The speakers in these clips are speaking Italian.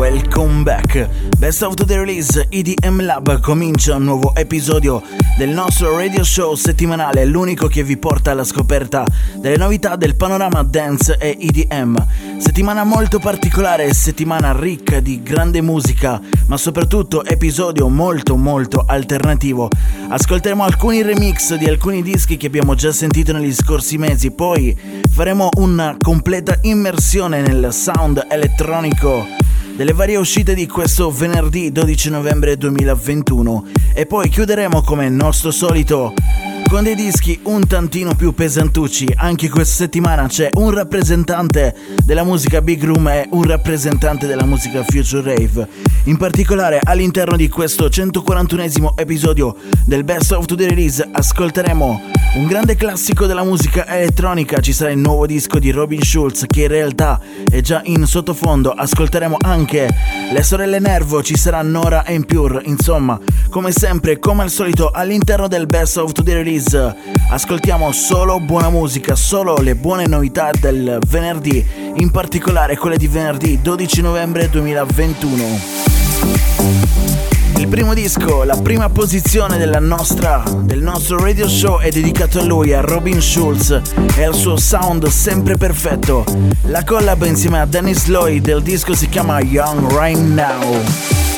welcome back. Best of the release EDM Lab comincia un nuovo episodio del nostro radio show settimanale, l'unico che vi porta alla scoperta delle novità del panorama dance e EDM. Settimana molto particolare, settimana ricca di grande musica, ma soprattutto episodio molto molto alternativo. Ascolteremo alcuni remix di alcuni dischi che abbiamo già sentito negli scorsi mesi, poi faremo una completa immersione nel sound elettronico delle varie uscite di questo venerdì 12 novembre 2021 e poi chiuderemo come nostro solito con dei dischi un tantino più pesantucci. Anche questa settimana c'è un rappresentante della musica Big Room e un rappresentante della musica Future Rave. In particolare all'interno di questo 141esimo episodio del Best of the Release ascolteremo un grande classico della musica elettronica, ci sarà il nuovo disco di Robin Schulz che in realtà è già in sottofondo, ascolteremo anche le sorelle Nervo, ci sarà Nora e Impure, insomma, come sempre, come al solito all'interno del Best of the Release ascoltiamo solo buona musica, solo le buone novità del venerdì, in particolare quelle di venerdì 12 novembre 2021. Il primo disco, la prima posizione nostra, del nostro radio show è dedicato a lui, a Robin Schulz e al suo sound sempre perfetto. La collab insieme a Dennis Lloyd del disco si chiama Young Right Now.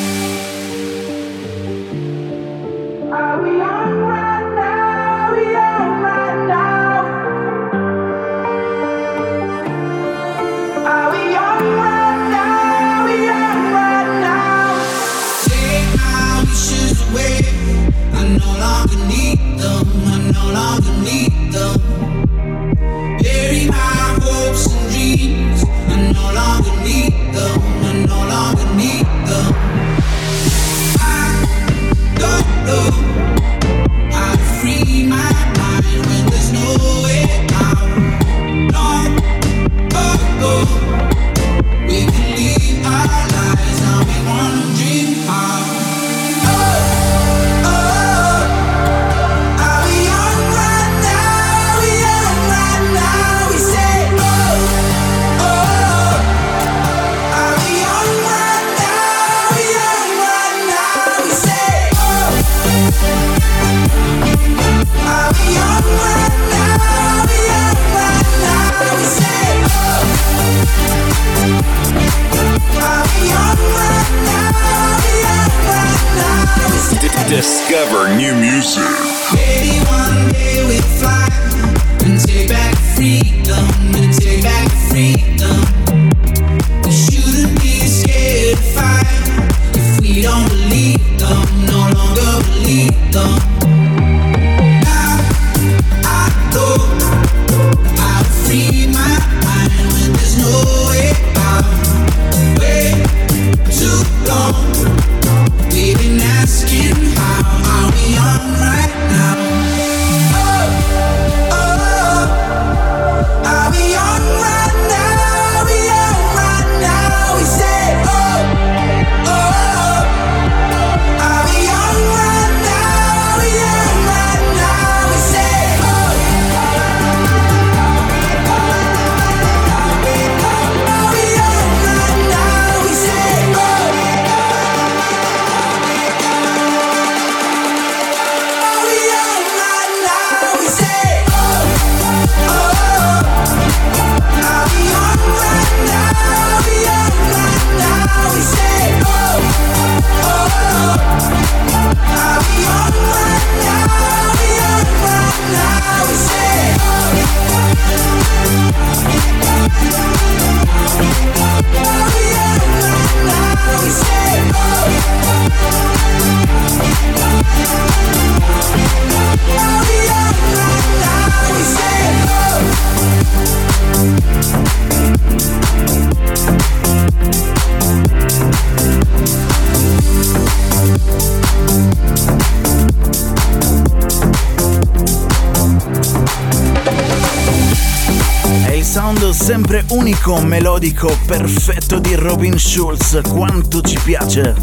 Unico, melodico, perfetto di Robin Schulz, quanto ci piace.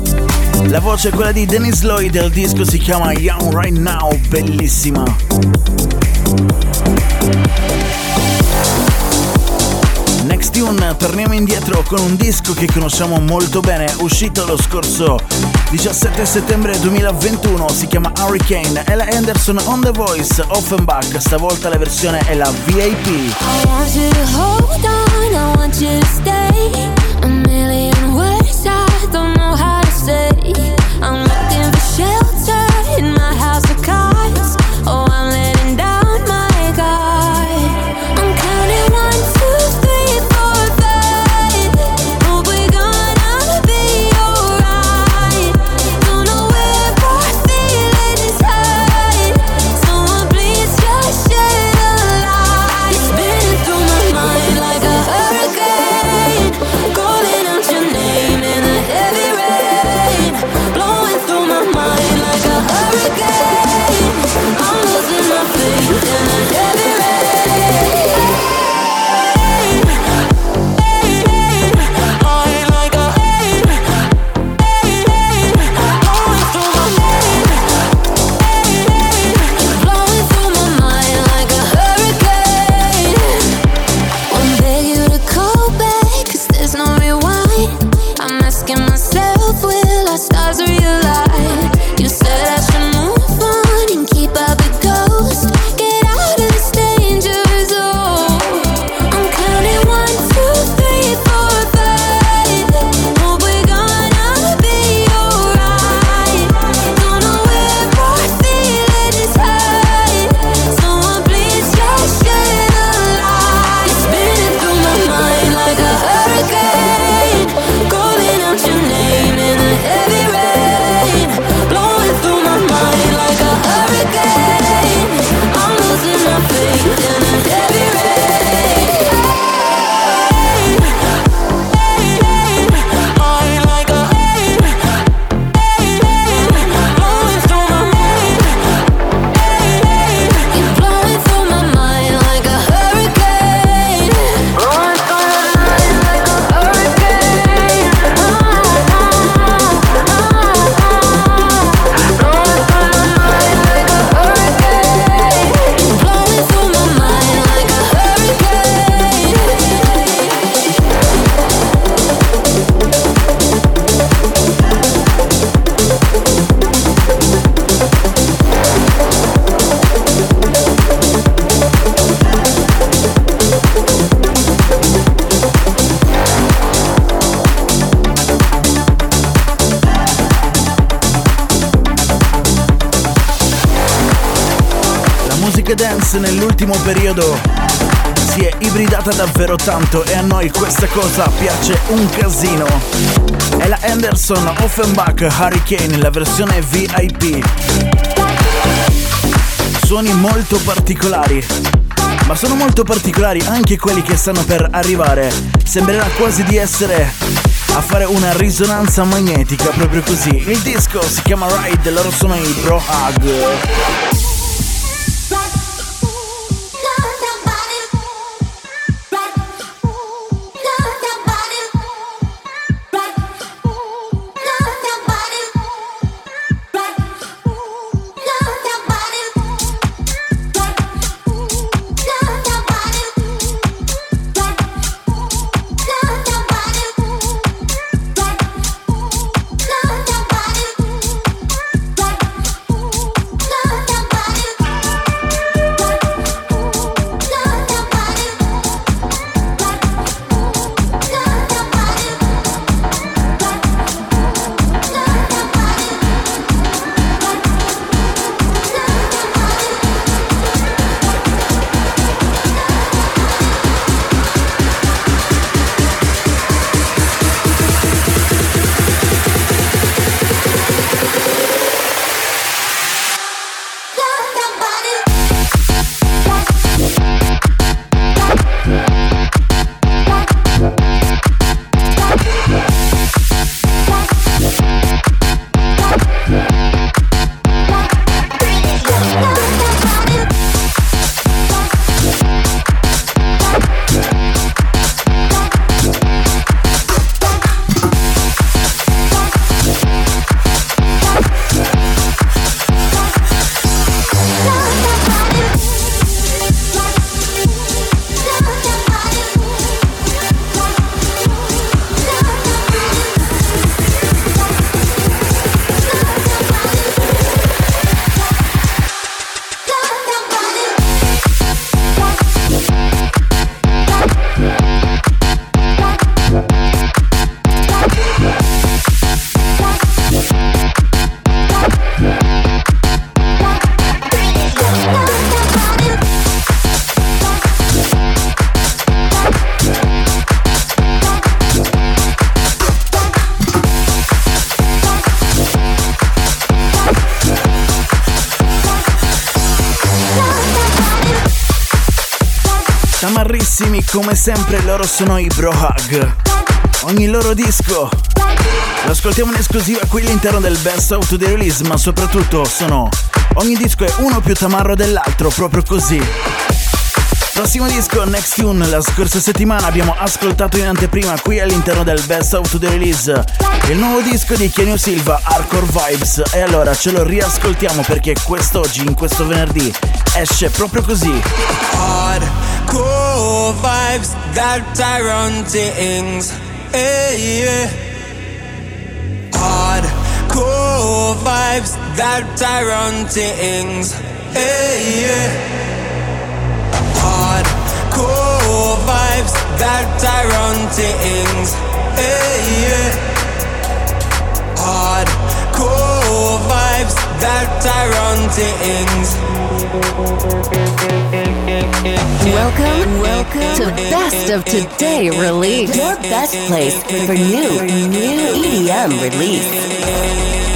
La voce è quella di Dennis Lloyd, il disco si chiama Young Right Now, bellissima. Next Tune, torniamo indietro con un disco che conosciamo molto bene, uscito lo scorso 17 settembre 2021, si chiama Hurricane, Ella Anderson on The Voice, Offenbach, stavolta la versione è la VIP. I want you to hold on, I want you to stay. A million words I don't know how to say. I'm nell'ultimo periodo si è ibridata davvero tanto e a noi questa cosa piace un casino. È la Anderson Offenbach Hurricane, la versione VIP. Suoni molto particolari, ma sono molto particolari anche quelli che stanno per arrivare. Sembrerà quasi di essere a fare una risonanza magnetica, proprio così. Il disco si chiama Ride, loro sono i Pro Hug. Come sempre loro sono i Bro Hug. Ogni loro disco lo ascoltiamo in esclusiva qui all'interno del Best of the Release, ma soprattutto sono ogni disco è uno più tamarro dell'altro, proprio così. Prossimo disco, Next Tune, la scorsa settimana abbiamo ascoltato in anteprima qui all'interno del Best of the Release il nuovo disco di Kenio Silva, Hardcore Vibes, e allora ce lo riascoltiamo perché quest'oggi, in questo venerdì, esce proprio così. Hardcore vibes, that Tyrone things. Hey, yeah. Hardcore vibes, that Tyrone things. Hey, yeah. Hardcore vibes, that Tyrone things. Hey, yeah. Hardcore vibes, that Tyrone things. Welcome, welcome to Best of Today Release. Your best place for new, new EDM release.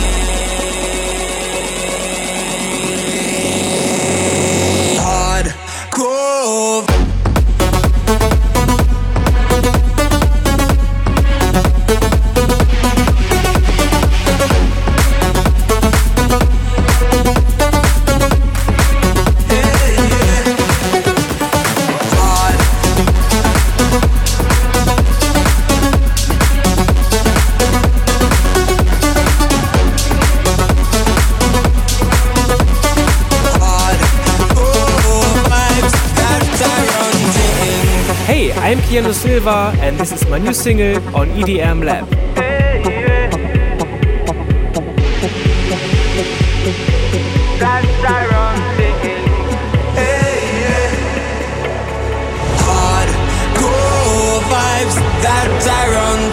Keanu Silva, and this is my new single on EDM Lab. Hardcore vibes, that Tyrone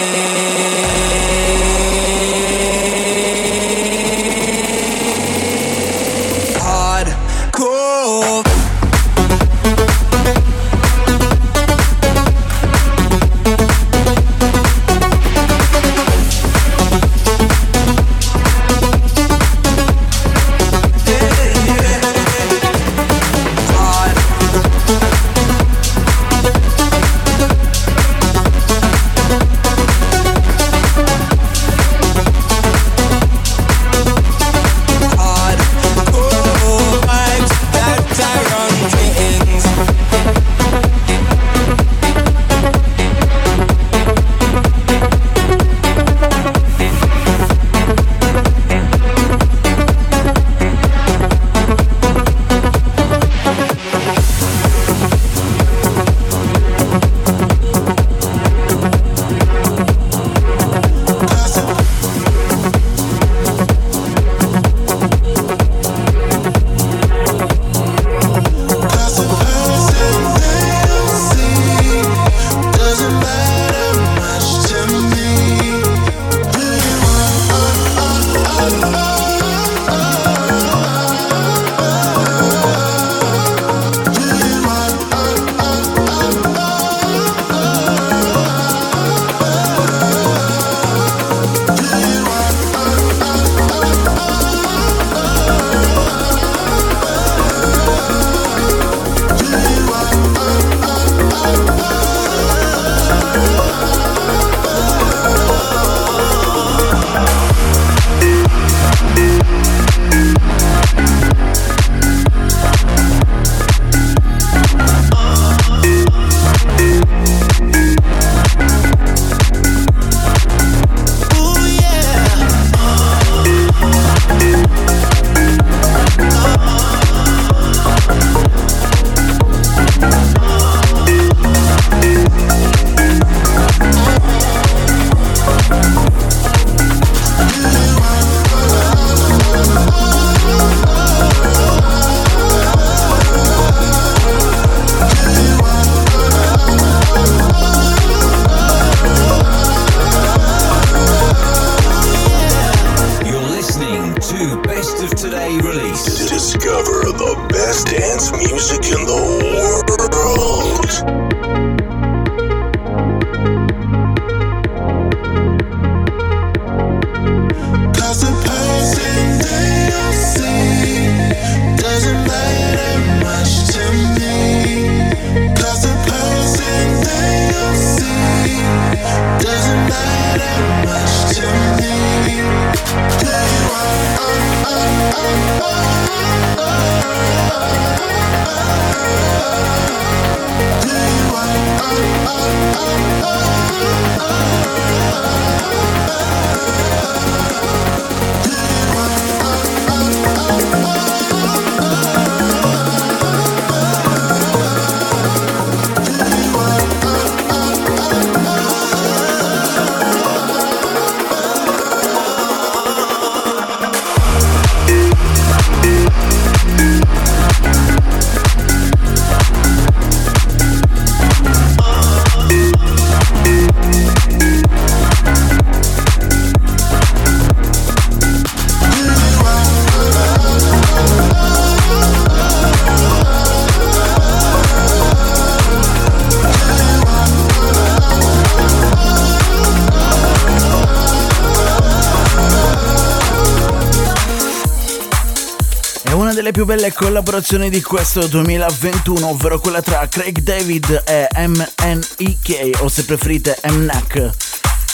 Delle più belle collaborazioni di questo 2021, ovvero quella tra Craig David e MNEK, o se preferite MNAC.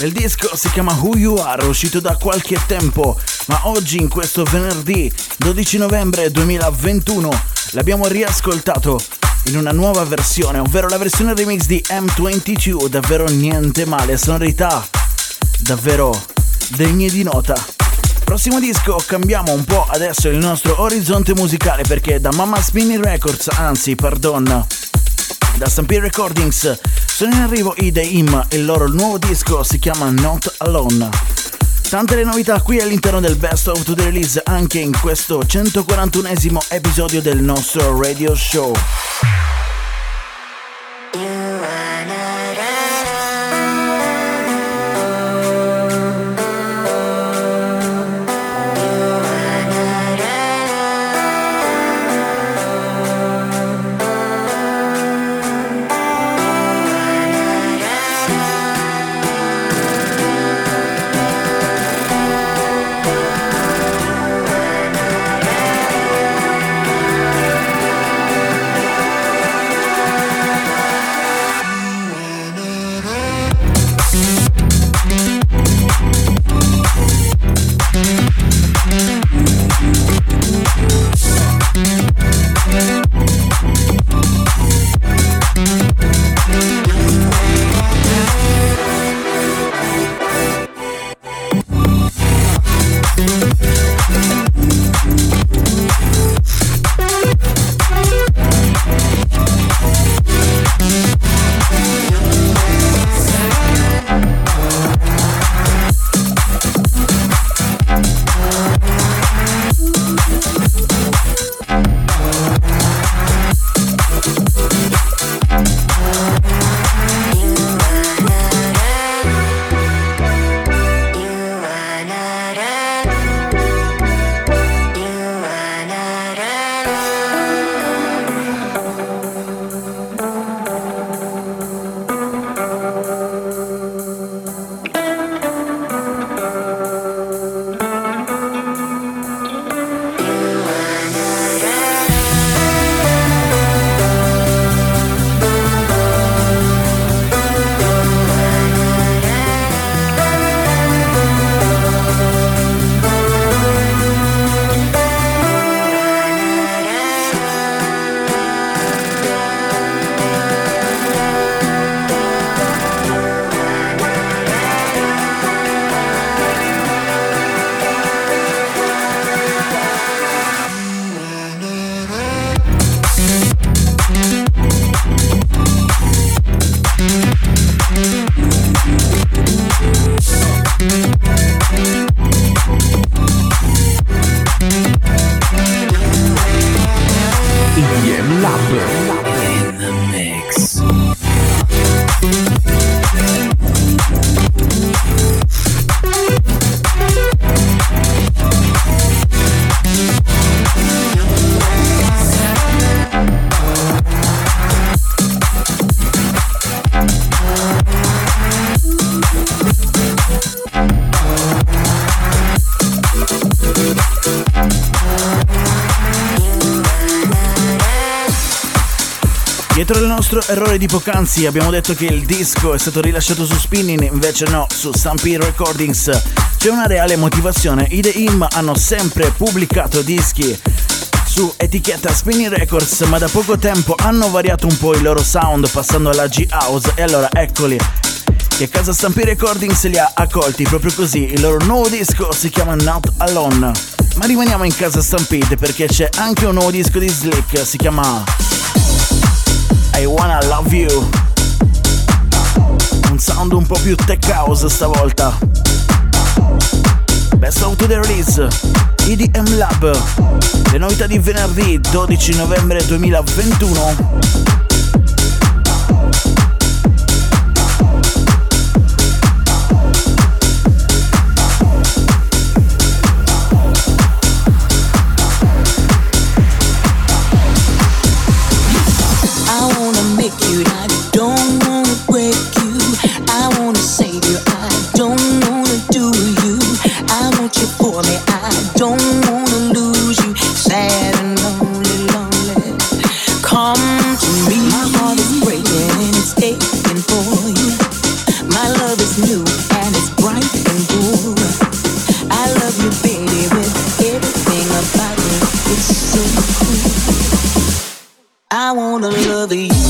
Il disco si chiama Who You Are, uscito da qualche tempo, ma oggi, in questo venerdì 12 novembre 2021, l'abbiamo riascoltato in una nuova versione, ovvero la versione remix di M22, davvero niente male, sonorità davvero degne di nota. Prossimo disco, cambiamo un po' adesso il nostro orizzonte musicale perché da Mama Spinning Records, anzi, pardon, da Stampede Recordings sono in arrivo i The Im, il loro nuovo disco si chiama Not Alone. Tante le novità qui all'interno del Best of the Release anche in questo 141esimo episodio del nostro radio show. Thank errore di poc'anzi abbiamo detto che il disco è stato rilasciato su Spinning, invece no, su Stampede Recordings. C'è una reale motivazione, i The Im hanno sempre pubblicato dischi su etichetta Spinning Records, ma da poco tempo hanno variato un po' il loro sound passando alla G-House e allora eccoli che casa Stampede Recordings li ha accolti proprio così, il loro nuovo disco si chiama Not Alone. Ma rimaniamo in casa Stampede perché c'è anche un nuovo disco di Slick, si chiama I Wanna Love You. Un sound un po' più tech house stavolta. Best of the release, EDM Lab. Le novità di venerdì 12 novembre 2021. Wanna love you.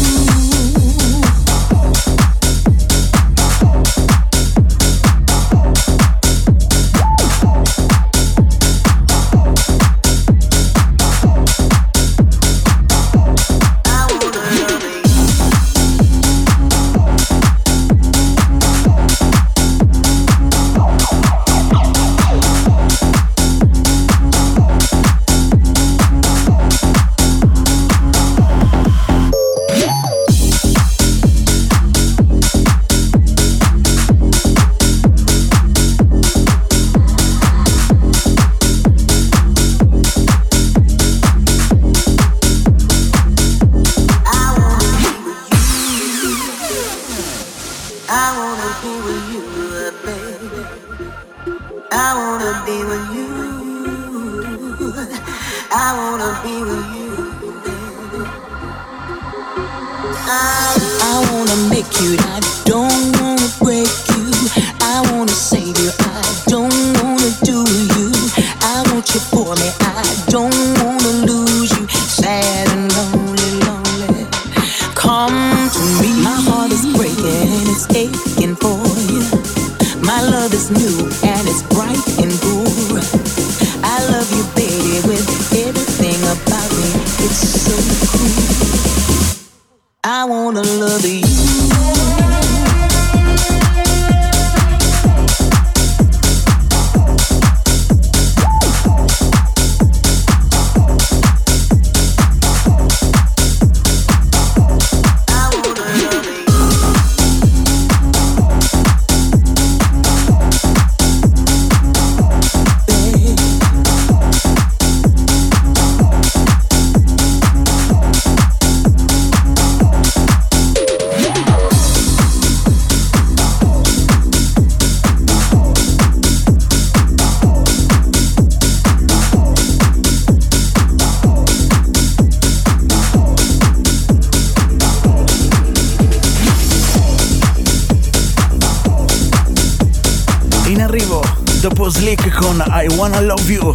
I Wanna Love You,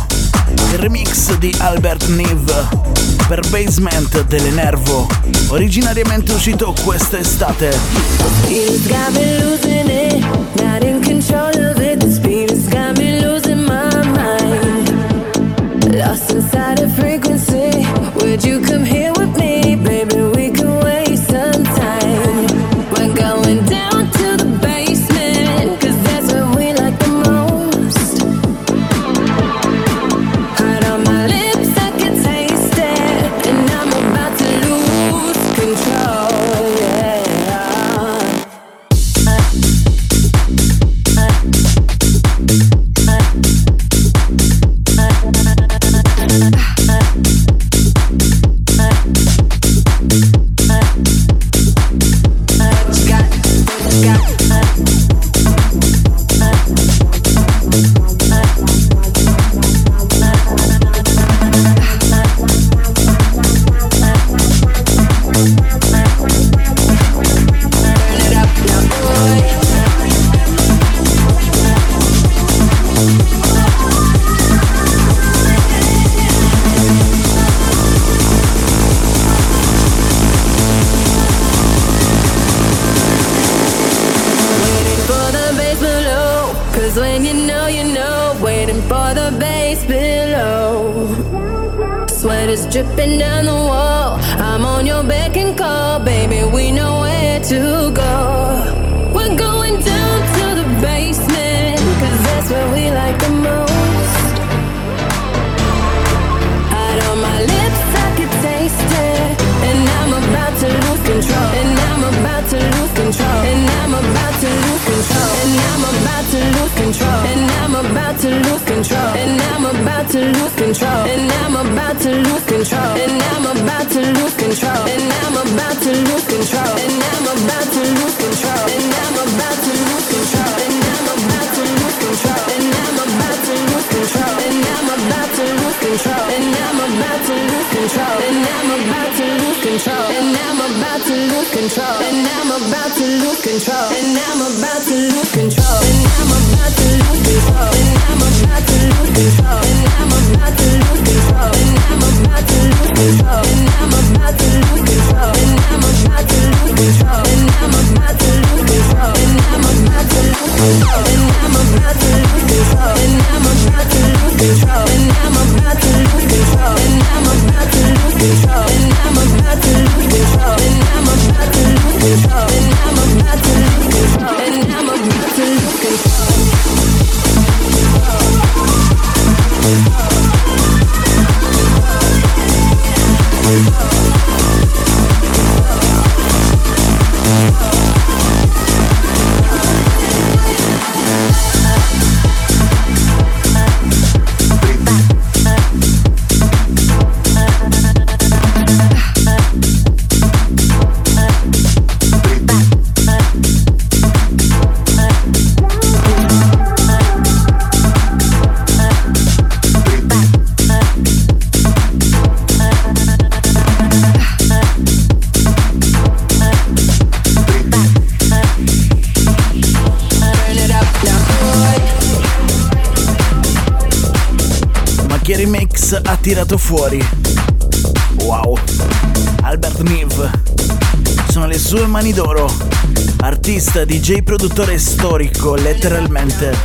il remix di Albert Neve per Basement delle Nervo, originariamente uscito quest'estate. Tripping down the wall. I'm on your beck and call, baby. We know where to go. We're going down to the basement, cause that's where we like the most. Out on my lips, I could taste it. And I'm about to lose control. And I'm about to lose control. And I'm about to lose control. And I'm about to lose control. And I'm about to lose control. And I'm about to lose control. And I'm about to lose control. And I'm about to lose control. And I'm about to lose control. And I'm about to lose control. And I'm about to lose control. And I'm about to lose control. And I'm about to lose control. And I'm about to lose control. And I'm And I'm about to lose control. And I'm about to lose control. And I'm about to lose control. And I'm about to lose control. And I'm about to lose control. And I'm about to lose control. And I'm about to lose control. And I'm about to lose control. And I'm about to lose control. And I'm about to lose control. And I'm about to lose control. And I'm about to lose control. And I'm about to lose control. Oh tirato fuori? Wow! Albert Neve. Sono le sue mani d'oro. Artista, DJ, produttore storico, letteralmente.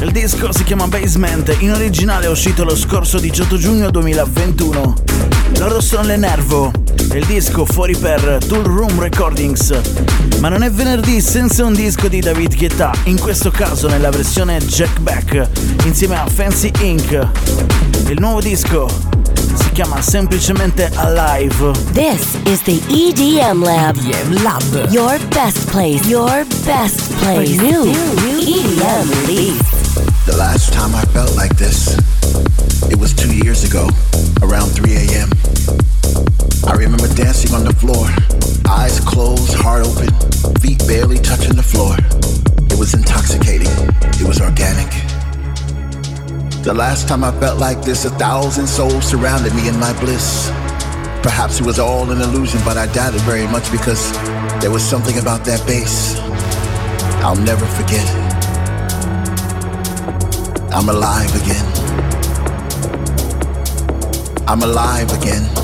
Il disco si chiama Basement, in originale è uscito lo scorso 18 giugno 2021. Loro sono le Nervo, il disco fuori per Tool Room Recordings. Ma non è venerdì senza un disco di David Guetta, in questo caso nella versione Jack Back, insieme a Fancy Inc. Il nuovo disco si chiama semplicemente Alive. This is the EDM Lab. EDM Lab. Your best place. Your best place. For new, EDM release. The last time I felt like this, it was two years ago, around 3 a.m. I remember dancing on the floor, eyes closed, heart open, feet barely touching the floor. It was intoxicating, it was organic. The last time I felt like this, a thousand souls surrounded me in my bliss. Perhaps it was all an illusion, but I doubted very much because there was something about that bass I'll never forget. I'm alive again. I'm alive again.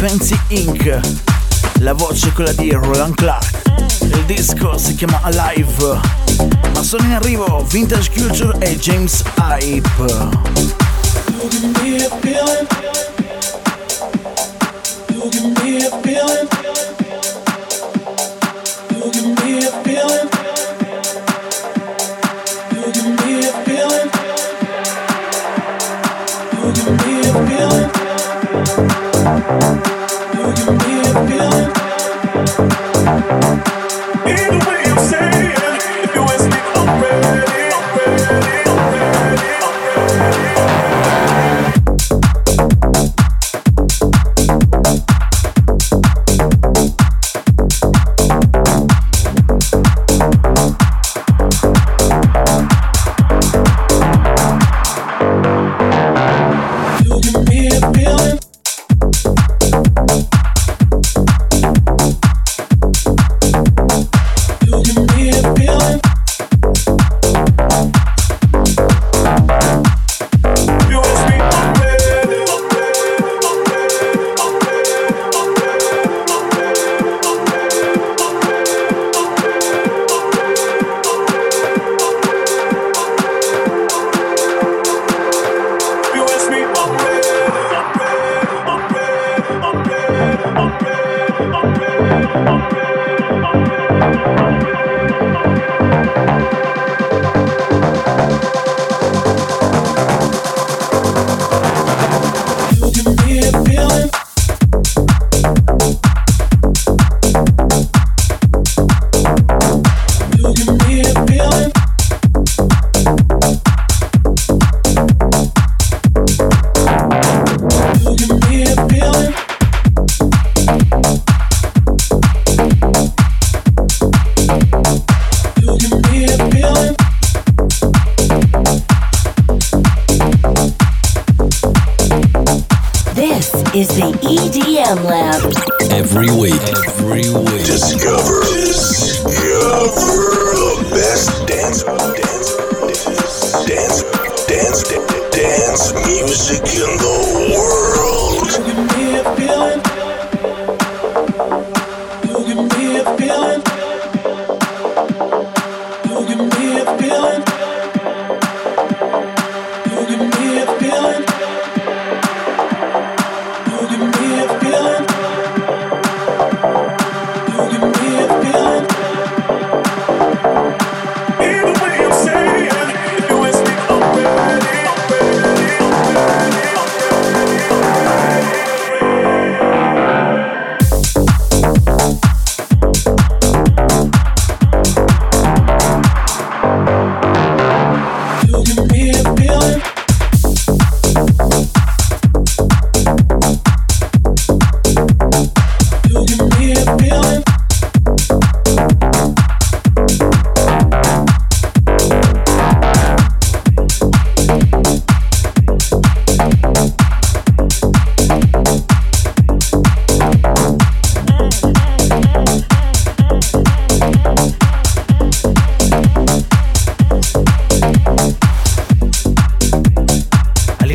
Fancy Inc., la voce è quella di Roland Clark. Il disco si chiama Alive, ma sono in arrivo Vintage Culture e James Hype.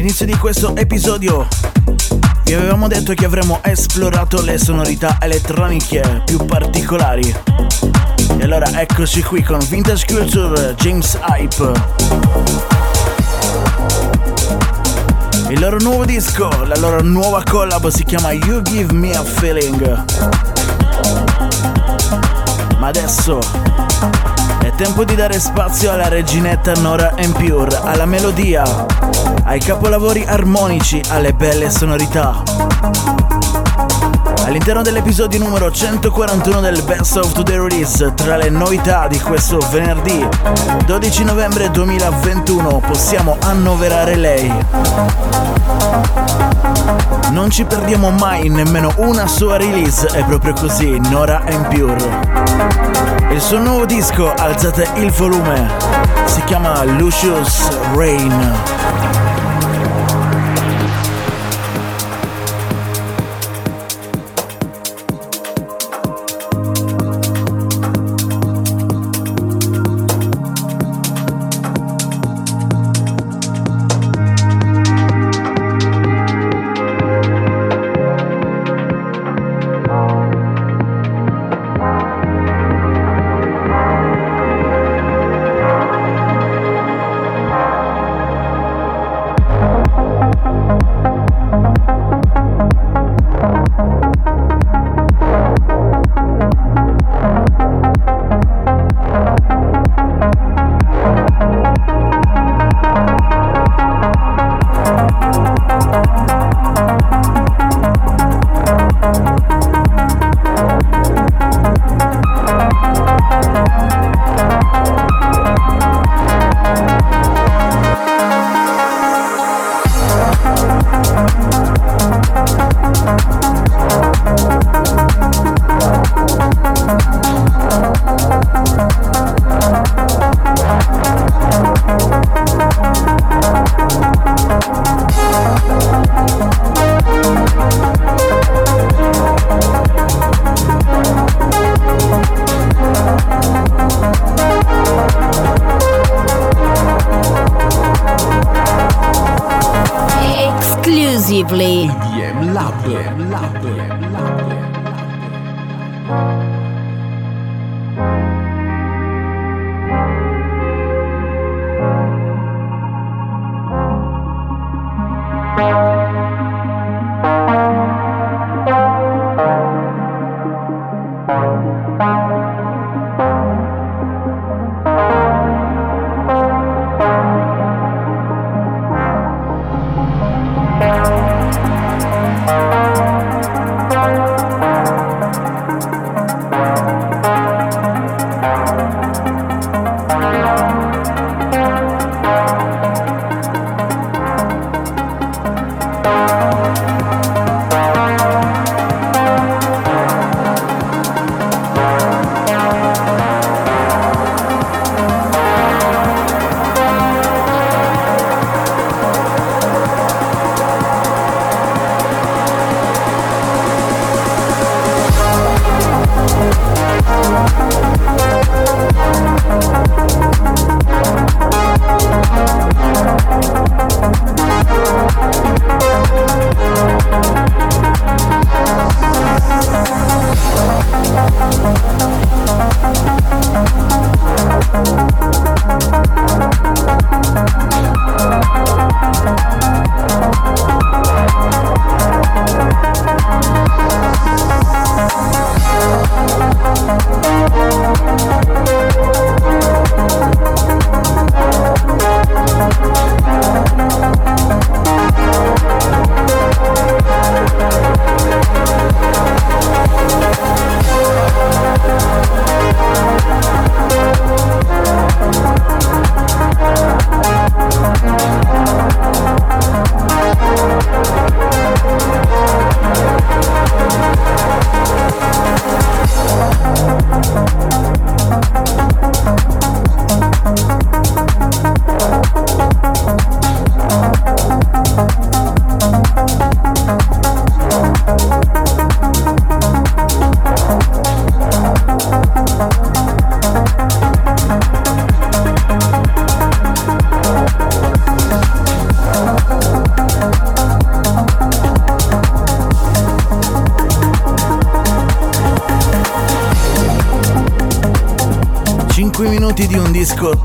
All'inizio di questo episodio vi avevamo detto che avremmo esplorato le sonorità elettroniche più particolari. E allora eccoci qui con Vintage Culture James Hype. Il loro nuovo disco, la loro nuova collab si chiama You Give Me a Feeling. Ma adesso tempo di dare spazio alla reginetta Nora Pure, alla melodia, ai capolavori armonici, alle belle sonorità. All'interno dell'episodio numero 141 del Best of the Release, tra le novità di questo venerdì 12 novembre 2021, possiamo annoverare lei. Non ci perdiamo mai nemmeno una sua release, è proprio così, Nora Pure. Il suo nuovo disco, alzate il volume, si chiama Lucius Rain.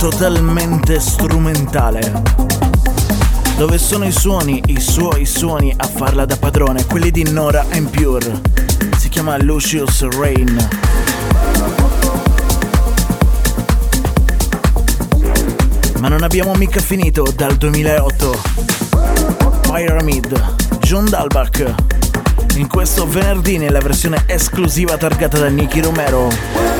Totalmente strumentale. Dove sono i suoni, i suoi suoni a farla da padrone, quelli di Nora and Pure. Si chiama Lucius Rain. Ma non abbiamo mica finito dal 2008. Pyramid, John Dalbach. In questo venerdì nella versione esclusiva targata da Nicky Romero.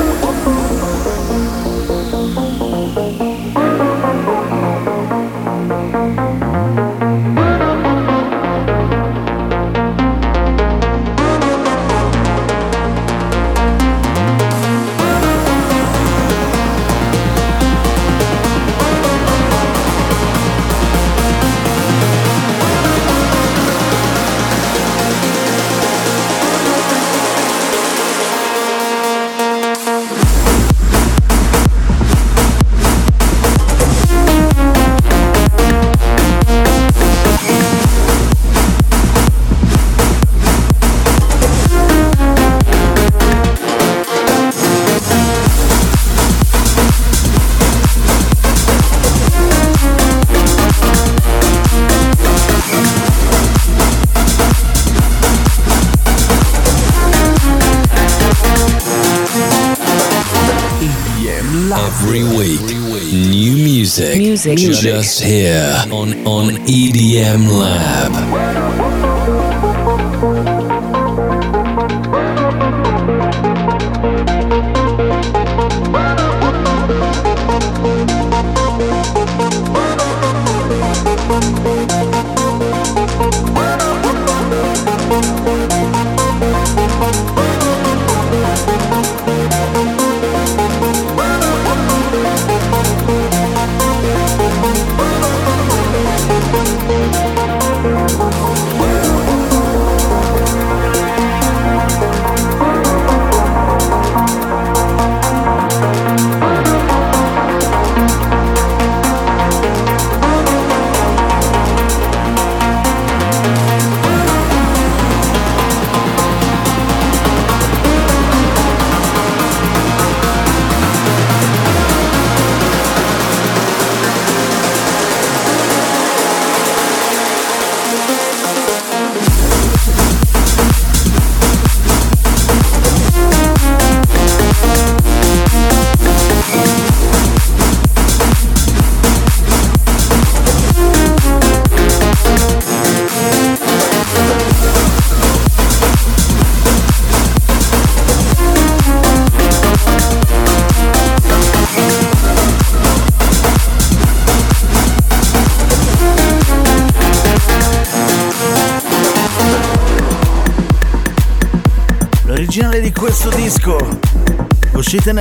Music, just here on on EDM Lab.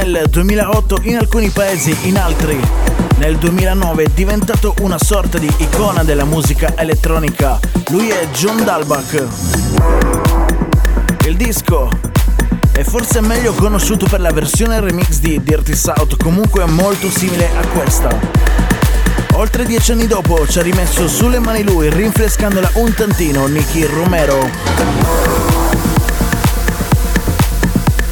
Nel 2008 in alcuni paesi, in altri nel 2009, è diventato una sorta di icona della musica elettronica. Lui è John Dalbach. Il disco è forse meglio conosciuto per la versione remix di Dirty South, comunque molto simile a questa. Oltre dieci anni dopo ci ha rimesso sulle mani lui, rinfrescandola un tantino, Nicky Romero.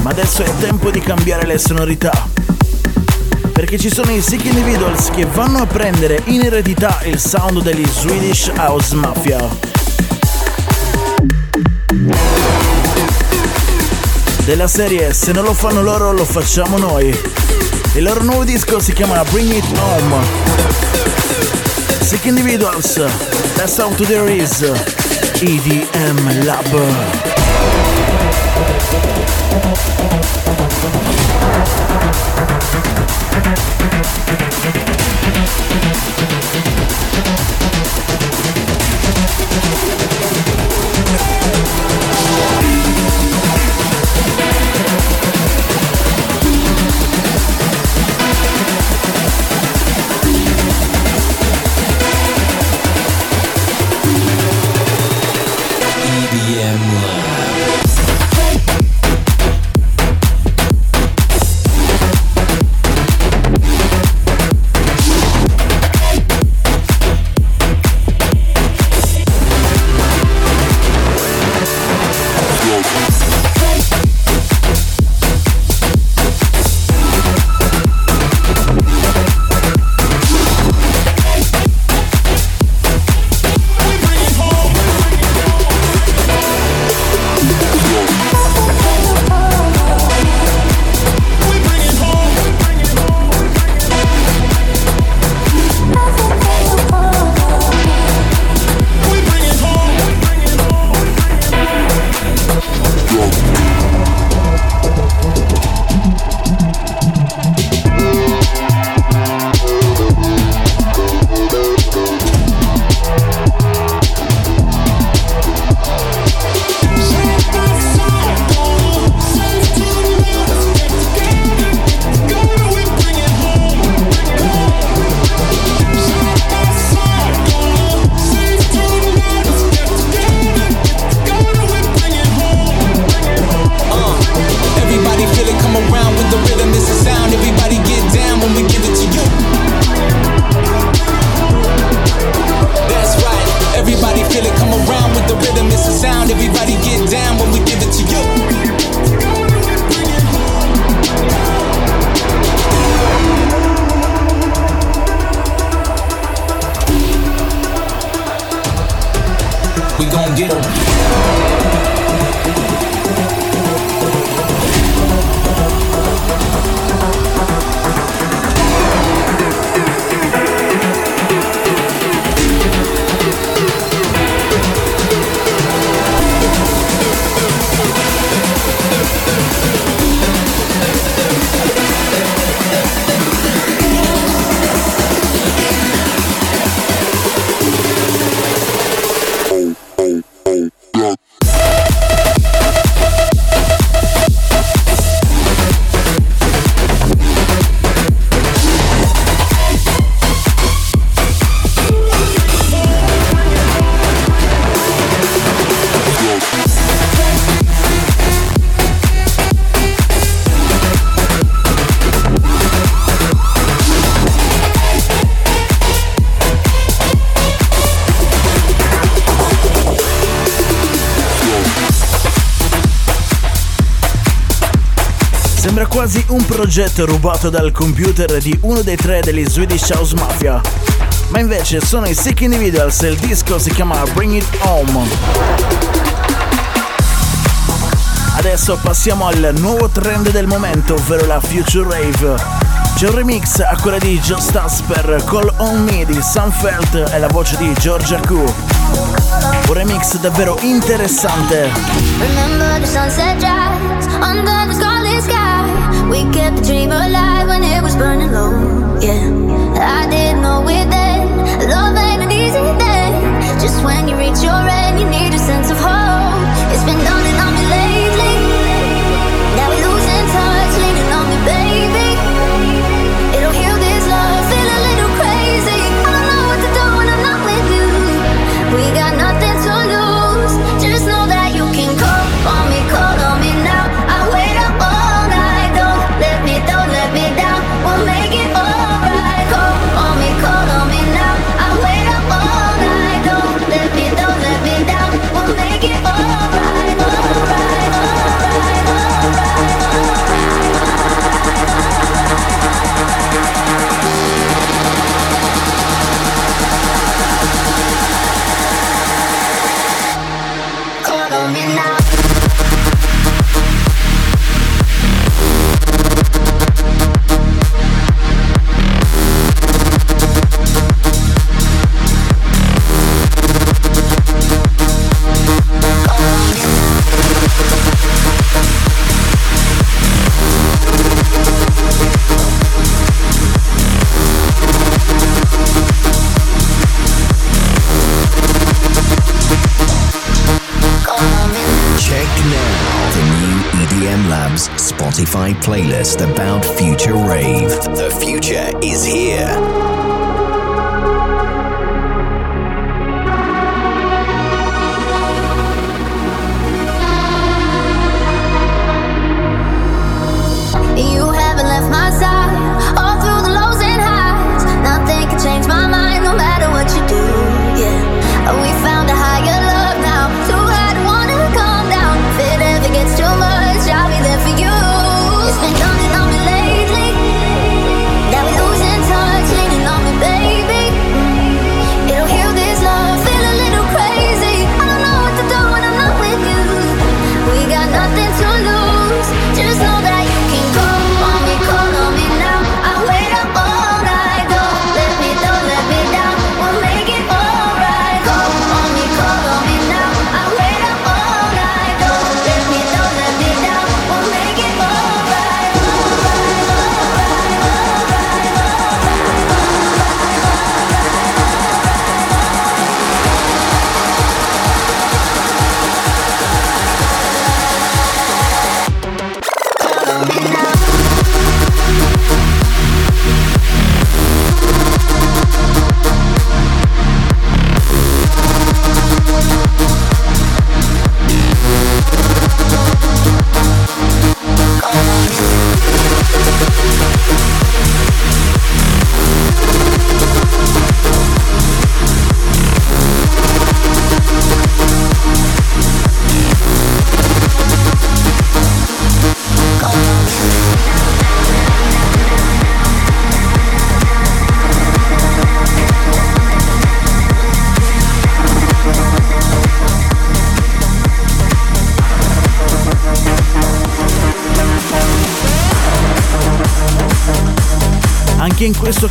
Ma adesso è tempo di cambiare le sonorità. Perché ci sono i Sick Individuals che vanno a prendere in eredità il sound degli Swedish House Mafia. Della serie Se non lo fanno loro lo facciamo noi. Il loro nuovo disco si chiama Bring It Home. Sick Individuals, that's how to there is. EDM Lab. EDM Lab. Progetto rubato dal computer di uno dei tre degli Swedish House Mafia. Ma invece sono i Sick Individuals e il disco si chiama Bring It Home. Adesso passiamo al nuovo trend del momento, ovvero la Future Rave. C'è un remix a quella di Just Us per Call On Me di Sunfelt e la voce di Georgia Koo. Un remix davvero interessante. We kept the dream alive when it was burning low. Yeah, I didn't know it then. Love ain't an easy thing. Just when you reach your end, you need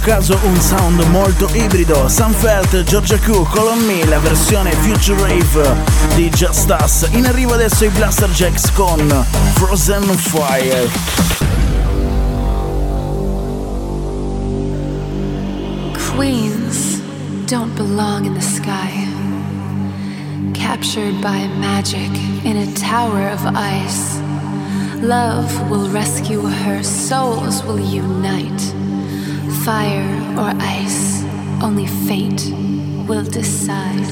caso un sound molto ibrido. Sunfelt, Georgia Koo, Call on Me, la versione Future Rave di Just Us. In arrivo adesso i Blaster Jacks con Frozen Fire. Queens don't belong in the sky. Captured by magic in a tower of ice. Love will rescue her, souls will unite. Fire or ice, only fate will decide.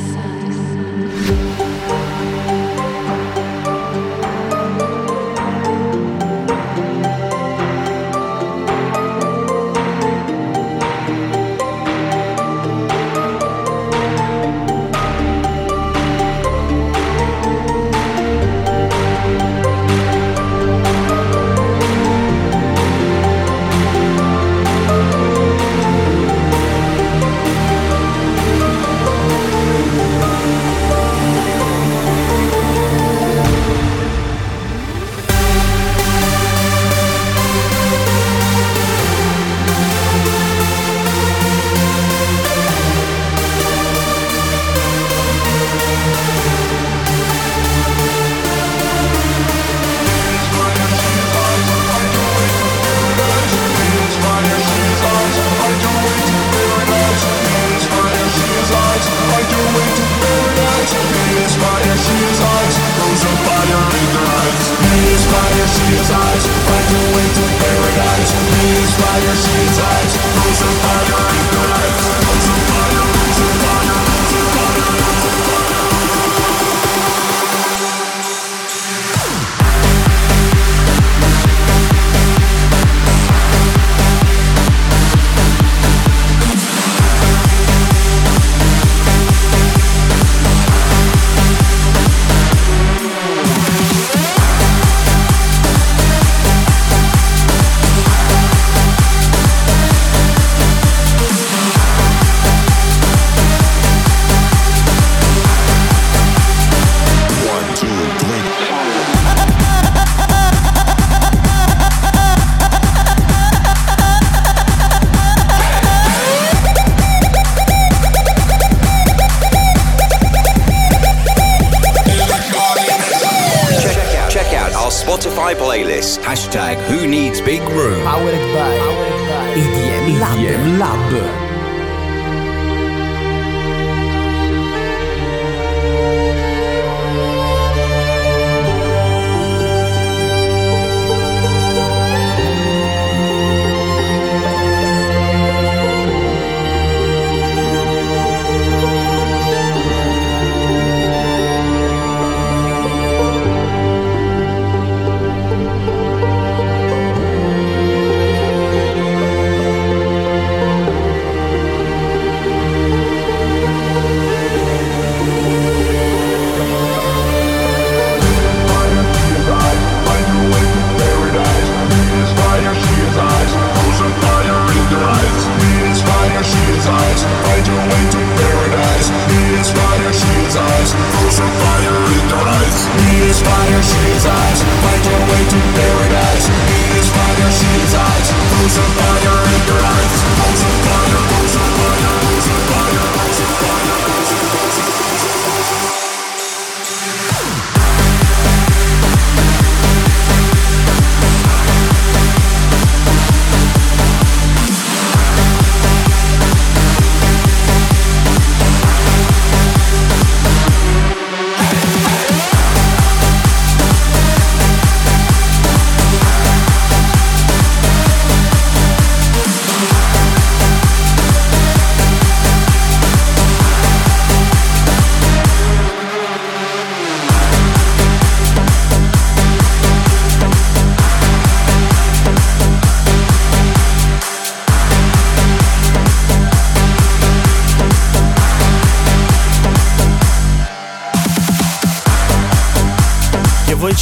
Hashtag Who Needs Big Room. Powered by, powered by EDM Lab. EDM Lab.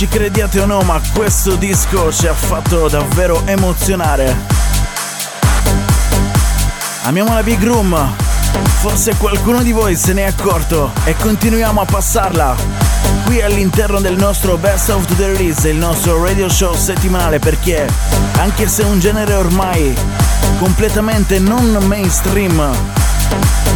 Ci crediate o no, ma questo disco ci ha fatto davvero emozionare. Amiamo la Big Room. Forse qualcuno di voi se ne è accorto e continuiamo a passarla qui all'interno del nostro Best of the Release, il nostro radio show settimanale perché anche se un genere ormai completamente non mainstream,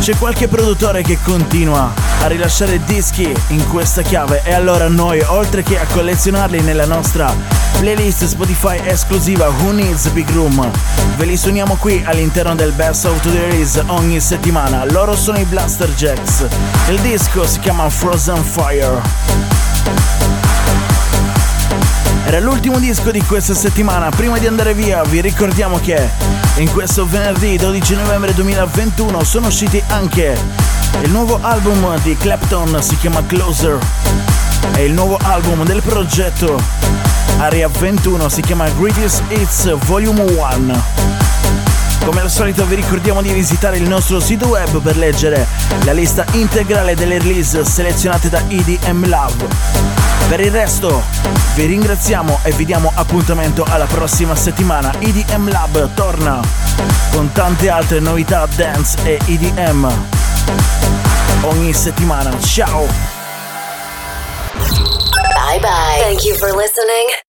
c'è qualche produttore che continua a rilasciare dischi in questa chiave e allora noi, oltre che a collezionarli nella nostra playlist Spotify esclusiva Who Needs Big Room, ve li suoniamo qui all'interno del Best of the Release ogni settimana. Loro sono i Blaster Jacks. Il disco si chiama Frozen Fire. Era l'ultimo disco di questa settimana. Prima di andare via, vi ricordiamo che in questo venerdì 12 novembre 2021 sono usciti anche il nuovo album di Clapton, si chiama Closer, e il nuovo album del progetto Area 21 si chiama Greatest Hits Volume 1. Come al solito vi ricordiamo di visitare il nostro sito web per leggere la lista integrale delle release selezionate da EDM Love. Per il resto vi ringraziamo e vi diamo appuntamento alla prossima settimana. EDM Lab torna con tante altre novità dance e EDM ogni settimana. Ciao! Bye bye. Thank you for listening.